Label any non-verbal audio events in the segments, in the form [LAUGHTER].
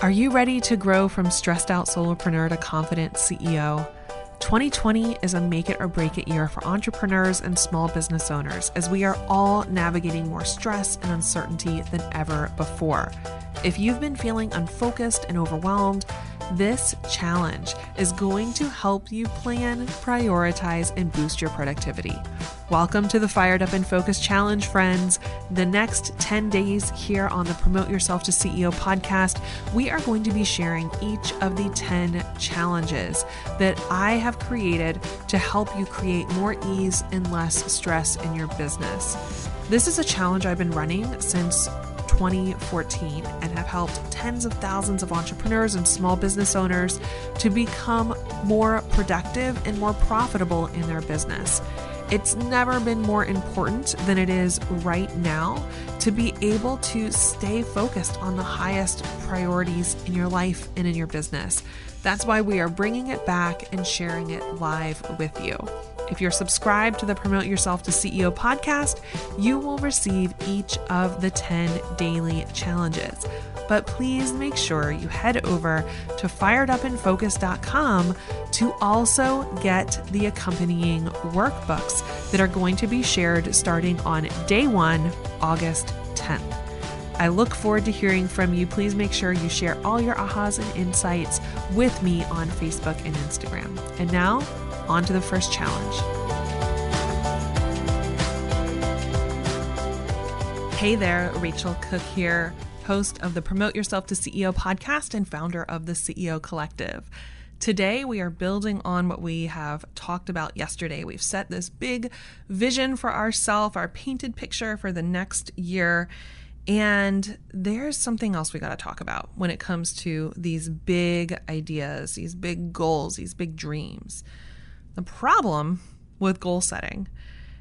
Are you ready to grow from stressed out solopreneur to confident CEO? 2020 is a make it or break it year for entrepreneurs and small business owners as we are all navigating more stress and uncertainty than ever before. If you've been feeling unfocused and overwhelmed, this challenge is going to help you plan, prioritize, and boost your productivity. Welcome to the Fired Up and Focused Challenge, friends. The next 10 days here on the Promote Yourself to CEO podcast, we are going to be sharing each of the 10 challenges that I have created to help you create more ease and less stress in your business. This is a challenge I've been running since 2014 and have helped tens of thousands of entrepreneurs and small business owners to become more productive and more profitable in their business. It's never been more important than it is right now to be able to stay focused on the highest priorities in your life and in your business. That's why we are bringing it back and sharing it live with you. If you're subscribed to the Promote Yourself to CEO podcast, you will receive each of the 10 daily challenges. But please make sure you head over to firedupandfocused.com to also get the accompanying workbooks that are going to be shared starting on day one, August 10th. I look forward to hearing from you. Please make sure you share all your ahas and insights with me on Facebook and Instagram. And now, on to the first challenge. Hey there, Rachel Cook here, host of the Promote Yourself to CEO podcast and founder of the CEO Collective. Today, we are building on what we have talked about yesterday. We've set this big vision for ourselves, our painted picture for the next year. And there's something else we got to talk about when it comes to these big ideas, these big goals, these big dreams. The problem with goal setting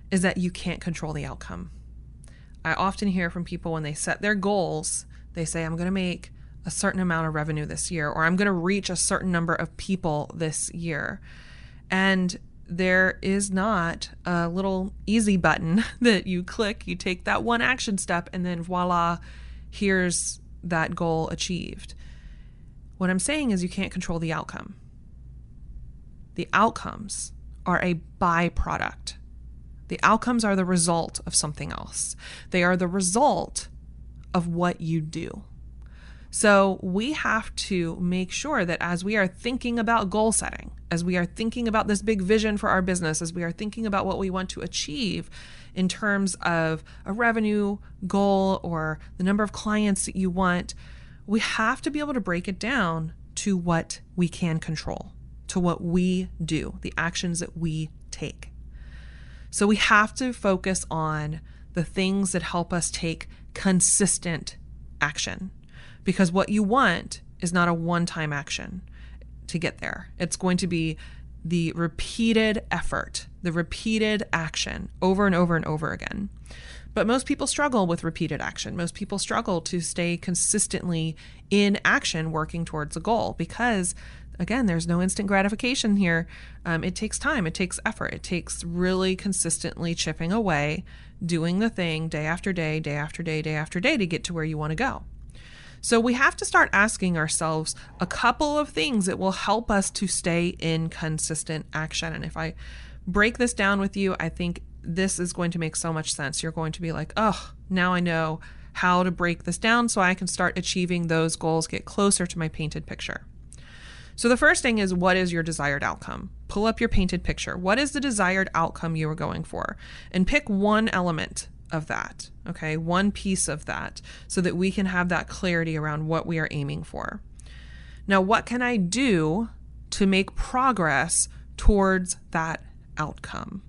is that you can't control the outcome. I often hear from people when they set their goals, they say, I'm going to make a certain amount of revenue this year, or I'm going to reach a certain number of people this year. And there is not a little easy button [LAUGHS] that you click, you take that one action step, and then voila, here's that goal achieved. What I'm saying is you can't control the outcome. The outcomes are a byproduct. The outcomes are the result of something else. They are the result of what you do. So we have to make sure that as we are thinking about goal setting, as we are thinking about this big vision for our business, as we are thinking about what we want to achieve in terms of a revenue goal or the number of clients that you want, we have to be able to break it down to what we can control, to what we do, the actions that we take. So we have to focus on the things that help us take consistent action because what you want is not a one time action to get there. It's going to be the repeated effort, the repeated action over and over and over again. But most people struggle with repeated action. Most people struggle to stay consistently in action working towards a goal because, again, there's no instant gratification here. Um, it takes time, it takes effort, it takes really consistently chipping away, doing the thing day after day, day after day, day after day to get to where you want to go. So we have to start asking ourselves a couple of things that will help us to stay in consistent action. And if I break this down with you, I think this is going to make so much sense. You're going to be like, oh, now I know how to break this down so I can start achieving those goals, get closer to my painted picture. So, the first thing is what is your desired outcome? Pull up your painted picture. What is the desired outcome you are going for? And pick one element of that, okay? One piece of that so that we can have that clarity around what we are aiming for. Now, what can I do to make progress towards that outcome?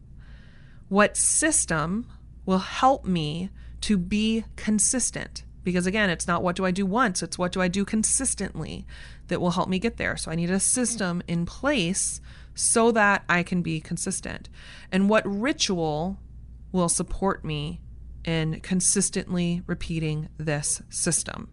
What system will help me to be consistent? Because again, it's not what do I do once, it's what do I do consistently that will help me get there. So I need a system in place so that I can be consistent. And what ritual will support me in consistently repeating this system?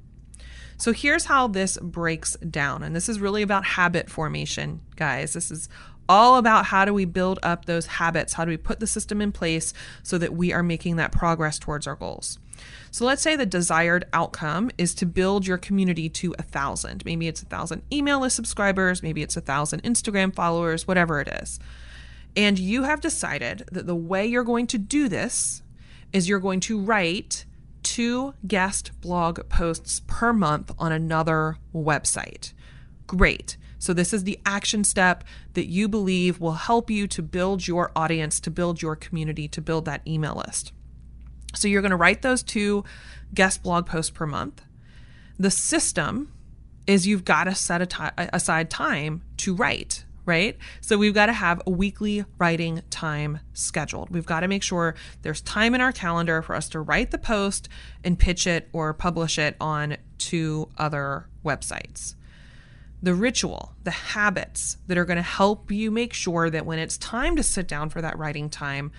So here's how this breaks down. And this is really about habit formation, guys. This is all about how do we build up those habits? How do we put the system in place so that we are making that progress towards our goals? So let's say the desired outcome is to build your community to a thousand. Maybe it's a thousand email list subscribers, maybe it's a thousand Instagram followers, whatever it is. And you have decided that the way you're going to do this is you're going to write two guest blog posts per month on another website. Great. So, this is the action step that you believe will help you to build your audience, to build your community, to build that email list. So, you're going to write those two guest blog posts per month. The system is you've got to set aside time to write right? So we've got to have a weekly writing time scheduled. We've got to make sure there's time in our calendar for us to write the post and pitch it or publish it on two other websites. The ritual, the habits that are going to help you make sure that when it's time to sit down for that writing time,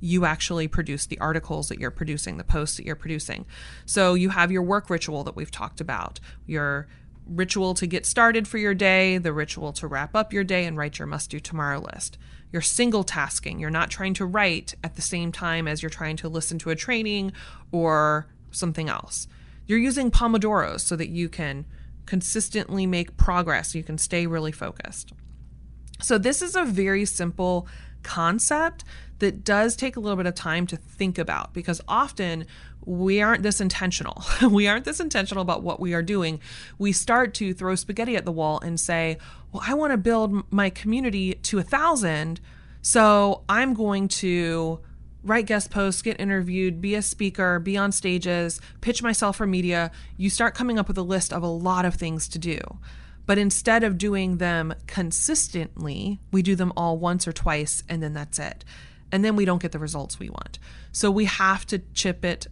you actually produce the articles that you're producing, the posts that you're producing. So you have your work ritual that we've talked about, your ritual to get started for your day, the ritual to wrap up your day and write your must do tomorrow list. You're single tasking. You're not trying to write at the same time as you're trying to listen to a training or something else. You're using Pomodoros so that you can consistently make progress. You can stay really focused. So, this is a very simple concept that does take a little bit of time to think about because often we aren't this intentional. [LAUGHS] we aren't this intentional about what we are doing. We start to throw spaghetti at the wall and say, well, I want to build my community to a thousand. So I'm going to write guest posts, get interviewed, be a speaker, be on stages, pitch myself for media. You start coming up with a list of a lot of things to do. But instead of doing them consistently, we do them all once or twice and then that's it. And then we don't get the results we want. So we have to chip it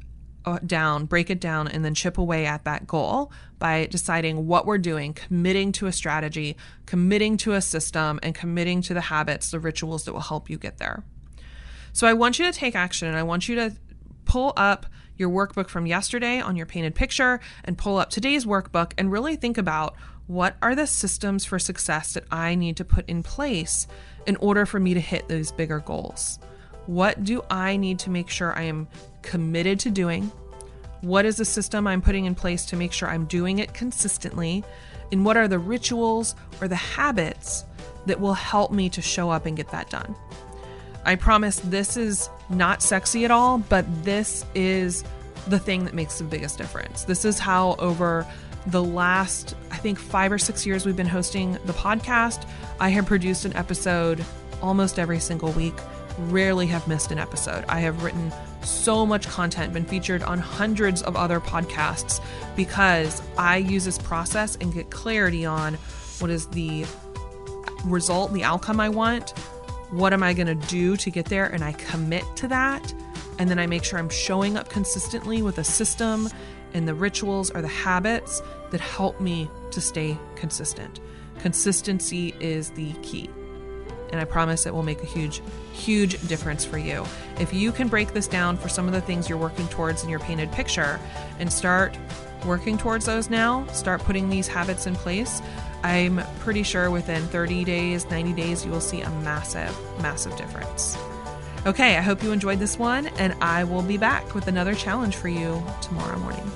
uh, down, break it down, and then chip away at that goal by deciding what we're doing, committing to a strategy, committing to a system, and committing to the habits, the rituals that will help you get there. So I want you to take action and I want you to pull up your workbook from yesterday on your painted picture and pull up today's workbook and really think about what are the systems for success that I need to put in place in order for me to hit those bigger goals. What do I need to make sure I am committed to doing? What is the system I'm putting in place to make sure I'm doing it consistently? And what are the rituals or the habits that will help me to show up and get that done? I promise this is not sexy at all, but this is the thing that makes the biggest difference. This is how, over the last, I think, five or six years we've been hosting the podcast, I have produced an episode almost every single week rarely have missed an episode. I have written so much content, been featured on hundreds of other podcasts because I use this process and get clarity on what is the result, the outcome I want, what am I going to do to get there, and I commit to that. And then I make sure I'm showing up consistently with a system and the rituals or the habits that help me to stay consistent. Consistency is the key and I promise it will make a huge, huge difference for you. If you can break this down for some of the things you're working towards in your painted picture and start working towards those now, start putting these habits in place, I'm pretty sure within 30 days, 90 days, you will see a massive, massive difference. Okay, I hope you enjoyed this one, and I will be back with another challenge for you tomorrow morning.